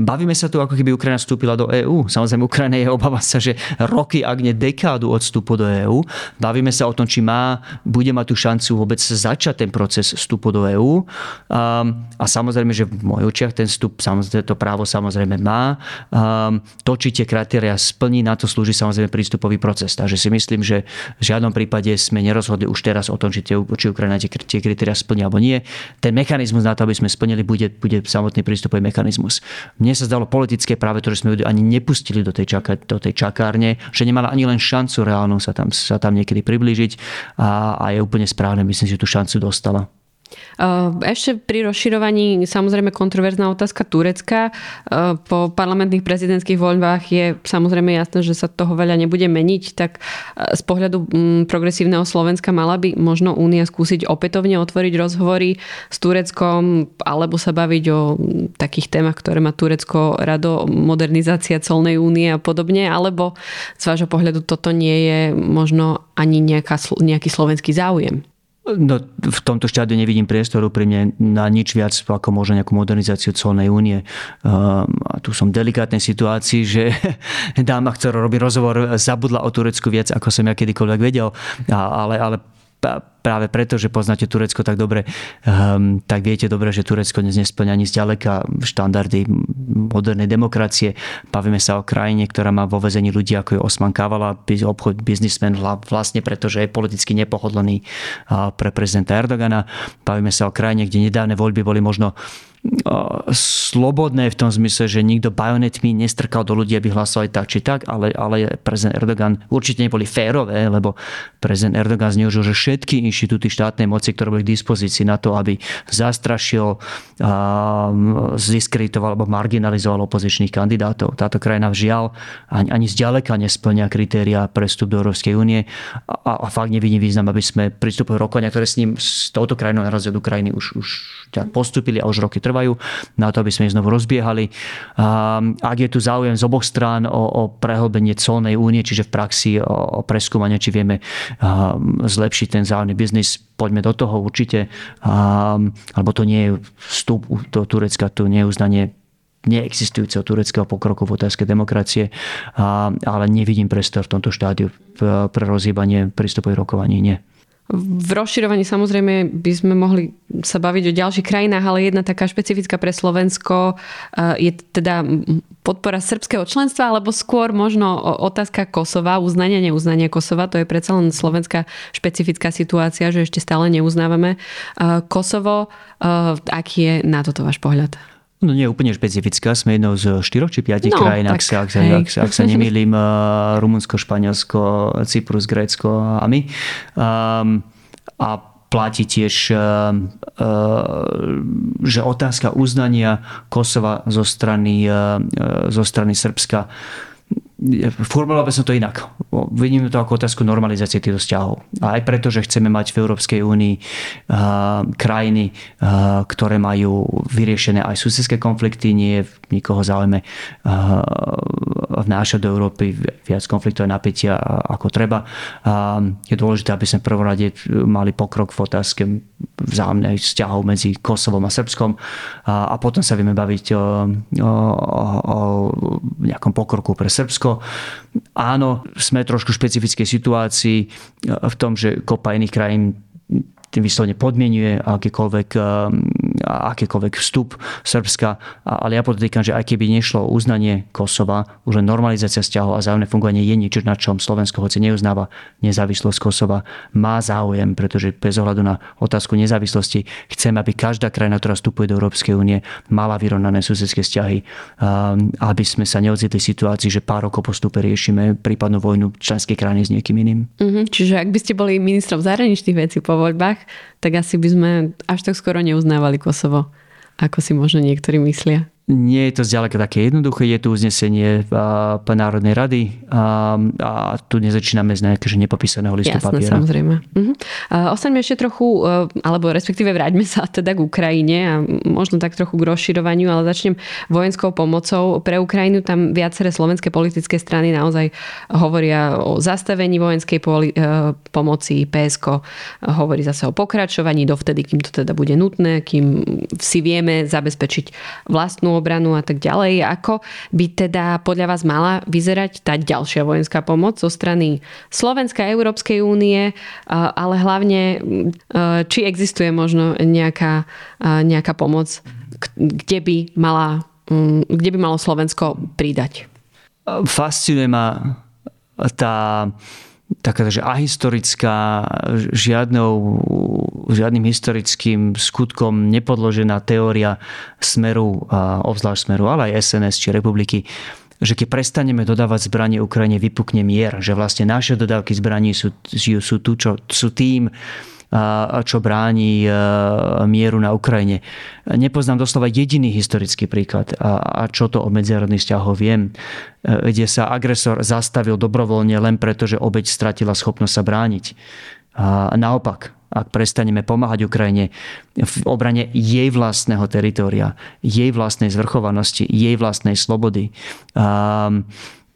bavíme sa tu, ako keby Ukrajina vstúpila do EÚ. Samozrejme, Ukrajina je obava sa, že roky, ak nie dekádu od vstupu do EÚ. Bavíme sa o tom, či má, bude mať tú šancu vôbec začať ten proces vstupu do EÚ. Um, a samozrejme, že v mojich očiach ten vstup, samozrejme, to právo samozrejme má. Um, to, či tie kritéria splní, na to slúži samozrejme prístupový proces proces. Takže si myslím, že v žiadnom prípade sme nerozhodli už teraz o tom, či, tie, či Ukrajina tie, tie kritéria splní alebo nie. Ten mechanizmus na to, aby sme splnili, bude, bude samotný prístupový mechanizmus. Mne sa zdalo politické práve to, že sme ju ani nepustili do tej, čaka, do tej čakárne, že nemala ani len šancu reálnu sa tam, sa tam niekedy priblížiť a, a je úplne správne, myslím, že tú šancu dostala. Ehm, ešte pri rozširovaní samozrejme kontroverzná otázka Turecka. Ehm, po parlamentných prezidentských voľbách je samozrejme jasné, že sa toho veľa nebude meniť, tak ehm, z pohľadu mm, progresívneho Slovenska mala by možno Únia skúsiť opätovne otvoriť rozhovory s Tureckom alebo sa baviť o mm, takých témach, ktoré má Turecko rado, modernizácia colnej únie a podobne, alebo z vášho pohľadu toto nie je možno ani nejaká, nejaký slovenský záujem? No, v tomto štádiu nevidím priestoru pri mne na nič viac ako možno nejakú modernizáciu colnej únie. Um, a tu som v delikátnej situácii, že dáma, ktorá robí rozhovor, zabudla o Turecku viac, ako som ja kedykoľvek vedel. A, ale, ale práve preto, že poznáte Turecko tak dobre, um, tak viete dobre, že Turecko dnes nesplňa ani zďaleka štandardy modernej demokracie. Bavíme sa o krajine, ktorá má vo vezení ľudí ako je Osman Kavala, obchod biznismen vlastne preto, že je politicky nepohodlný pre prezidenta Erdogana. Bavíme sa o krajine, kde nedávne voľby boli možno slobodné v tom zmysle, že nikto bajonetmi nestrkal do ľudí, aby hlasovali tak či tak, ale, ale prezident Erdogan určite neboli férové, lebo prezident Erdogan zneužil, že všetky inštitúty štátnej moci, ktoré boli k dispozícii na to, aby zastrašil, ziskreditoval alebo marginalizoval opozičných kandidátov. Táto krajina žiaľ ani, ani zďaleka nesplňa kritéria pre vstup do Európskej únie a, a fakt nevidím význam, aby sme pristúpili rokovania, ktoré s ním, s touto krajinou na rozdiel Ukrajiny už, už postupili a už roky trvajú, na to, aby sme ich znovu rozbiehali. Ak je tu záujem z oboch strán o, o prehlbenie colnej únie, čiže v praxi o, o preskúmanie, či vieme zlepšiť ten zájomný biznis, poďme do toho určite. Alebo to nie je vstup do Turecka, to nie je uznanie neexistujúceho tureckého pokroku v otázke demokracie, ale nevidím prestor v tomto štádiu pre rozhýbanie prístupových rokovaní. Nie. V rozširovaní samozrejme by sme mohli sa baviť o ďalších krajinách, ale jedna taká špecifická pre Slovensko je teda podpora srbského členstva, alebo skôr možno otázka Kosova, uznania, neuznania Kosova. To je predsa len slovenská špecifická situácia, že ešte stále neuznávame Kosovo. Aký je na toto váš pohľad? No nie úplne špecifická, sme jednou z štyroch či piatich no, krajín, ak sa, ak, sa, ak, sa, ak sa nemýlim, eh, Rumunsko, Španielsko, Cyprus, Grécko a my. Um, a platí tiež, uh, uh, že otázka uznania Kosova zo strany, zo strany Srbska formuloval som to inak. Vidíme to ako otázku normalizácie týchto vzťahov. A aj preto, že chceme mať v Európskej únii uh, krajiny, uh, ktoré majú vyriešené aj susedské konflikty, nie nikoho záujme uh, vnášať do Európy viac konfliktov a napätia ako treba. Uh, je dôležité, aby sme v mali pokrok v otázke vzájomných vzťahov medzi Kosovom a Srbskom a, a potom sa vieme baviť o, o, o nejakom pokroku pre Srbsko Áno, sme trošku v špecifickej situácii v tom, že kopa iných krajín tým vyslovene podmienuje akýkoľvek, akýkoľvek vstup Srbska. Ale ja podotýkam, že aj keby nešlo o uznanie Kosova, už len normalizácia vzťahov a zájomné fungovanie je niečo, na čom Slovensko, hoci neuznáva nezávislosť Kosova, má záujem, pretože bez ohľadu na otázku nezávislosti chcem, aby každá krajina, ktorá vstupuje do Európskej únie, mala vyrovnané susedské vzťahy, aby sme sa neocitli v situácii, že pár rokov postupe riešime prípadnú vojnu členskej krajiny s niekým iným. Mm-hmm, čiže ak by ste boli ministrom zahraničných vecí po voľbách, tak asi by sme až tak skoro neuznávali Kosovo, ako si možno niektorí myslia. Nie je to zďaleka také jednoduché, je tu uznesenie Národnej rady a, a tu nezačíname z nejakého nepopísaného listu Jasné, papiera. samozrejme. Uh-huh. Ostaňme ešte trochu, e, alebo respektíve vráťme sa teda k Ukrajine a možno tak trochu k rozširovaniu, ale začnem vojenskou pomocou. Pre Ukrajinu tam viaceré slovenské politické strany naozaj hovoria o zastavení vojenskej poli- pomoci. PSK hovorí zase o pokračovaní dovtedy, kým to teda bude nutné, kým si vieme zabezpečiť vlastnú obranu a tak ďalej. Ako by teda podľa vás mala vyzerať tá ďalšia vojenská pomoc zo strany Slovenska, Európskej únie, ale hlavne či existuje možno nejaká, nejaká pomoc, kde by, mala, kde by malo Slovensko pridať? Fascinuje ma tá taká, že ahistorická, žiadnou, žiadnym historickým skutkom nepodložená teória smeru, obzvlášť smeru, ale aj SNS či republiky, že keď prestaneme dodávať zbranie Ukrajine, vypukne mier, že vlastne naše dodávky zbraní sú, sú, tu, čo, sú tým, čo bráni e, mieru na Ukrajine. Nepoznám doslova jediný historický príklad a čo to o medzinárodných vzťahoch viem, e, kde sa agresor zastavil dobrovoľne len preto, že obeď stratila schopnosť sa brániť. A naopak, ak prestaneme pomáhať Ukrajine v obrane jej vlastného teritoria, jej vlastnej zvrchovanosti, jej vlastnej slobody,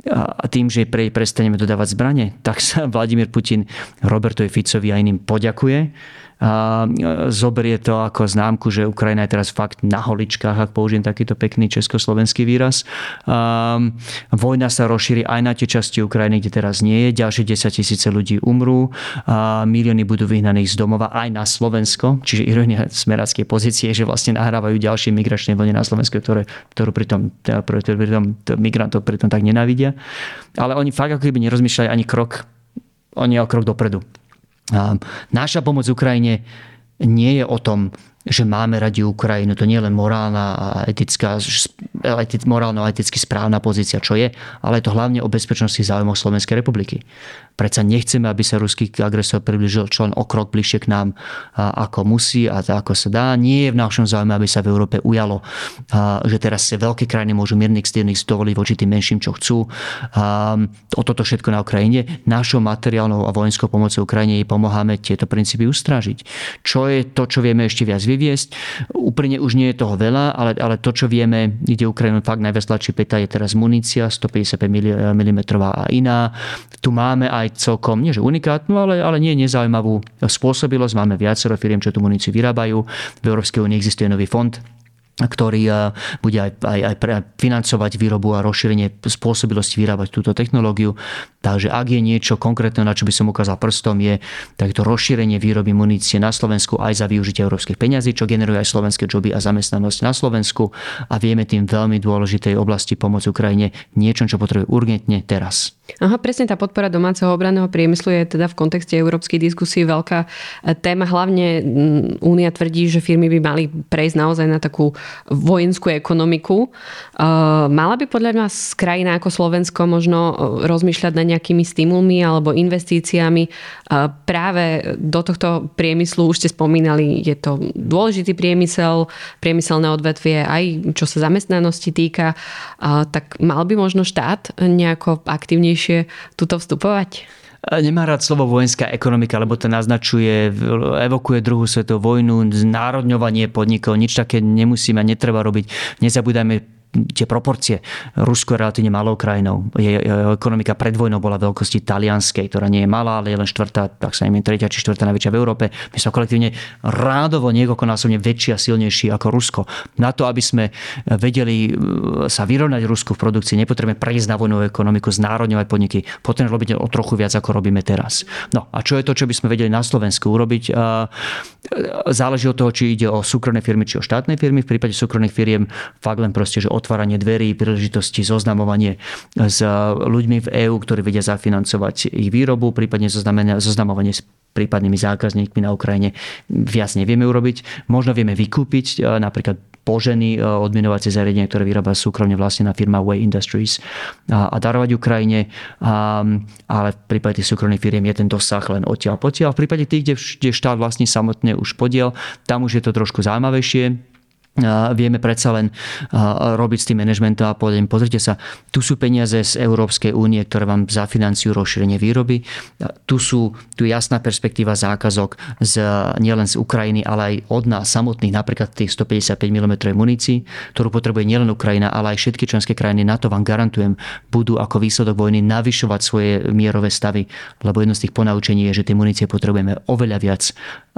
a tým, že pre, prestaneme dodávať zbranie, tak sa Vladimír Putin Robertovi Ficovi a iným poďakuje zoberie to ako známku, že Ukrajina je teraz fakt na holičkách, ak použijem takýto pekný československý výraz. Vojna sa rozšíri aj na tie časti Ukrajiny, kde teraz nie je. Ďalšie 10 tisíce ľudí umrú. Milióny budú vyhnaní z domova aj na Slovensko. Čiže ironia smeráckej pozície, že vlastne nahrávajú ďalšie migračné vlny na Slovensku, ktoré, ktorú pritom, pritom migrantov pritom tak nenávidia. Ale oni fakt ako keby nerozmýšľali ani krok, oni o krok dopredu. Naša pomoc Ukrajine nie je o tom, že máme radi Ukrajinu. To nie je len morálna a etická, morálno a eticky správna pozícia, čo je, ale je to hlavne o bezpečnosti záujmov Slovenskej republiky. Predsa nechceme, aby sa ruský agresor približil čo len o krok bližšie k nám, ako musí a ako sa dá. Nie je v našom záujme, aby sa v Európe ujalo, že teraz sa veľké krajiny môžu miernych styrných dovoliť voči tým menším, čo chcú. O toto všetko na Ukrajine. Našou materiálnou a vojenskou pomocou Ukrajine jej pomáhame tieto princípy ustrážiť. Čo je to, čo vieme ešte viac vyviesť? Úplne už nie je toho veľa, ale, ale to, čo vieme, ide Ukrajinu fakt najviac tlačí peta, je teraz munícia 155 mm a iná. Tu máme aj celkom, nie že unikátnu, ale, ale nie nezaujímavú spôsobilosť. Máme viacero firiem, čo tú muníciu vyrábajú. V Európskej únii existuje nový fond ktorý eh, bude aj, aj, aj financovať výrobu a rozšírenie spôsobilosti vyrábať túto technológiu. Takže ak je niečo konkrétne, na čo by som ukázal prstom, je takto rozšírenie výroby munície na Slovensku aj za využitie európskych peňazí, čo generuje aj slovenské joby a zamestnanosť na Slovensku a vieme tým veľmi dôležitej oblasti pomôcť Ukrajine niečo, čo potrebuje urgentne teraz. Aha, presne tá podpora domáceho obranného priemyslu je teda v kontexte európskej diskusie veľká e, téma. Hlavne Únia tvrdí, že firmy by mali prejsť naozaj na takú vojenskú ekonomiku. E, mala by podľa nás krajina ako Slovensko možno e, rozmýšľať nad nejakými stimulmi alebo investíciami práve do tohto priemyslu. Už ste spomínali, je to dôležitý priemysel, priemyselné odvetvie aj čo sa zamestnanosti týka. Tak mal by možno štát nejako aktívnejšie tuto vstupovať? Nemá rád slovo vojenská ekonomika, lebo to naznačuje, evokuje druhú svetovú vojnu, znárodňovanie podnikov, nič také nemusíme a netreba robiť. Nezabúdajme tie proporcie. Rusko je relatívne malou krajinou. Jeho ekonomika pred vojnou bola veľkosti talianskej, ktorá nie je malá, ale je len štvrtá, tak sa neviem, tretia či štvrtá najväčšia v Európe. My sme kolektívne rádovo niekoľkonásobne väčší a silnejší ako Rusko. Na to, aby sme vedeli e, sa vyrovnať Rusku v produkcii, nepotrebujeme prejsť na vojnovú ekonomiku, znárodňovať podniky. Potrebujeme robiť o trochu viac, ako robíme teraz. No a čo je to, čo by sme vedeli na Slovensku urobiť? E, záleží od toho, či ide o súkromné firmy, či o štátne firmy. V prípade súkromných firiem fakt len proste, že otváranie dverí, príležitosti, zoznamovanie s ľuďmi v EÚ, ktorí vedia zafinancovať ich výrobu, prípadne zoznamovanie s prípadnými zákazníkmi na Ukrajine. Viac nevieme urobiť. Možno vieme vykúpiť e, napríklad poženy e, odminovacie zariadenie, ktoré vyrába súkromne vlastnená firma Way Industries a, a darovať Ukrajine. A, ale v prípade tých súkromných firiem je ten dosah len odtiaľ potiaľ. V prípade tých, kde, kde štát vlastní samotne už podiel, tam už je to trošku zaujímavejšie vieme predsa len robiť s tým manažmentom a povedať, pozrite sa, tu sú peniaze z Európskej únie, ktoré vám zafinancujú rozšírenie výroby. Tu sú tu jasná perspektíva zákazok z, nielen z Ukrajiny, ale aj od nás samotných, napríklad tých 155 mm munícií, ktorú potrebuje nielen Ukrajina, ale aj všetky členské krajiny. Na to vám garantujem, budú ako výsledok vojny navyšovať svoje mierové stavy, lebo jedno z tých ponaučení je, že tie munície potrebujeme oveľa viac,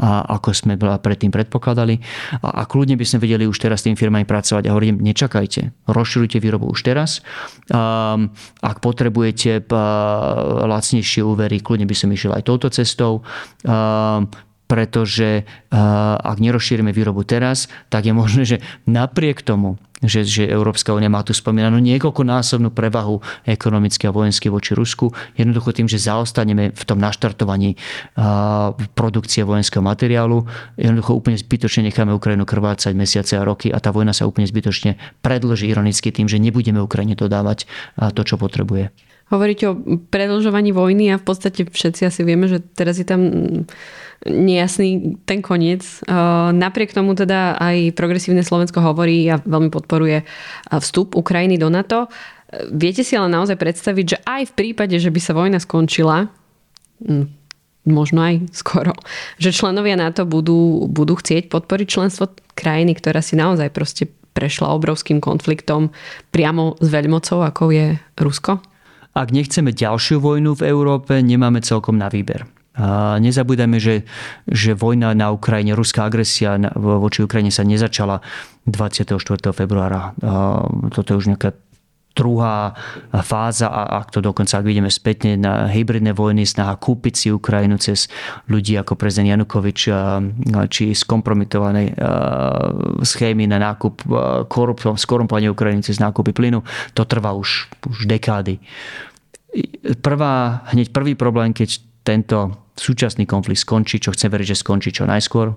ako sme predtým predpokladali. A, a kľudne by sme vedeli už teraz s tými firmami pracovať a hovorím, nečakajte, rozširujte výrobu už teraz. Um, ak potrebujete uh, lacnejšie úvery, kľudne by som išiel aj touto cestou. Um, pretože uh, ak nerozšírime výrobu teraz, tak je možné, že napriek tomu, že, že Európska únia má tu spomínanú niekoľkonásobnú prevahu ekonomicky a vojensky voči Rusku. Jednoducho tým, že zaostaneme v tom naštartovaní produkcie vojenského materiálu, jednoducho úplne zbytočne necháme Ukrajinu krvácať mesiace a roky a tá vojna sa úplne zbytočne predlží ironicky tým, že nebudeme Ukrajine dodávať to, čo potrebuje. Hovoríte o predlžovaní vojny a v podstate všetci asi vieme, že teraz je tam nejasný ten koniec. Napriek tomu teda aj progresívne Slovensko hovorí a veľmi podporuje vstup Ukrajiny do NATO. Viete si ale naozaj predstaviť, že aj v prípade, že by sa vojna skončila, možno aj skoro, že členovia NATO budú, budú chcieť podporiť členstvo krajiny, ktorá si naozaj proste prešla obrovským konfliktom priamo s veľmocou, ako je Rusko? Ak nechceme ďalšiu vojnu v Európe, nemáme celkom na výber. A nezabúdajme, že, že vojna na Ukrajine, ruská agresia voči Ukrajine sa nezačala 24. februára. Toto je už nejaká druhá fáza a ak to dokonca, ak vidíme spätne na hybridné vojny, snaha kúpiť si Ukrajinu cez ľudí ako prezident Janukovič či skompromitované schémy na nákup skorumpovanie Ukrajiny cez nákupy plynu, to trvá už, už dekády. Prvá, hneď prvý problém, keď tento súčasný konflikt skončí, čo chce veriť, že skončí čo najskôr.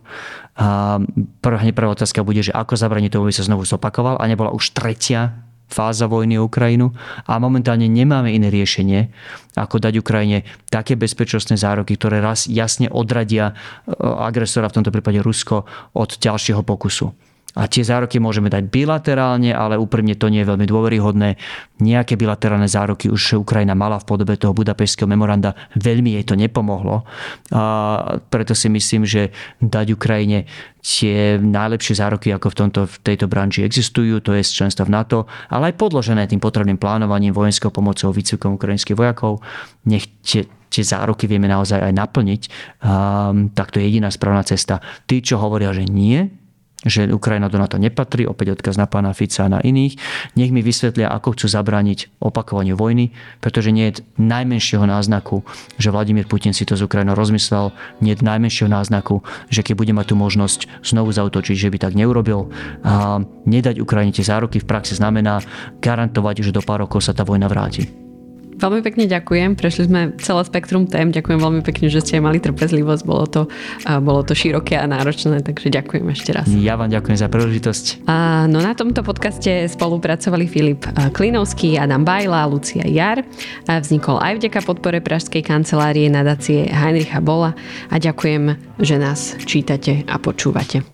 A prvá, prvá otázka bude, že ako zabraniť tomu, aby sa znovu zopakoval a nebola už tretia fáza vojny o Ukrajinu a momentálne nemáme iné riešenie, ako dať Ukrajine také bezpečnostné zároky, ktoré raz jasne odradia e, agresora, v tomto prípade Rusko, od ďalšieho pokusu. A tie zároky môžeme dať bilaterálne, ale úprimne to nie je veľmi dôveryhodné. Nejaké bilaterálne zároky už Ukrajina mala v podobe toho budapešského memoranda. Veľmi jej to nepomohlo. A preto si myslím, že dať Ukrajine tie najlepšie zároky, ako v, tomto, v tejto branži existujú, to je členstvo v NATO, ale aj podložené tým potrebným plánovaním vojenskou pomocou výcvikom ukrajinských vojakov. Nech tie, tie zároky vieme naozaj aj naplniť. Um, tak to je jediná správna cesta. Tí, čo hovoria, že nie, že Ukrajina do NATO nepatrí, opäť odkaz na pána Fica a na iných. Nech mi vysvetlia, ako chcú zabrániť opakovaniu vojny, pretože nie je najmenšieho náznaku, že Vladimír Putin si to z Ukrajinou rozmyslel, nie je najmenšieho náznaku, že keď bude mať tú možnosť znovu zautočiť, že by tak neurobil. A nedať Ukrajine tie zároky v praxi znamená garantovať, že do pár rokov sa tá vojna vráti. Veľmi pekne ďakujem. Prešli sme celé spektrum tém. Ďakujem veľmi pekne, že ste mali trpezlivosť. Bolo to, bolo to široké a náročné, takže ďakujem ešte raz. Ja vám ďakujem za príležitosť. A, no na tomto podcaste spolupracovali Filip Klinovský, Adam Bajla, Lucia Jar. A vznikol aj vďaka podpore Pražskej kancelárie nadácie Heinricha Bola a ďakujem, že nás čítate a počúvate.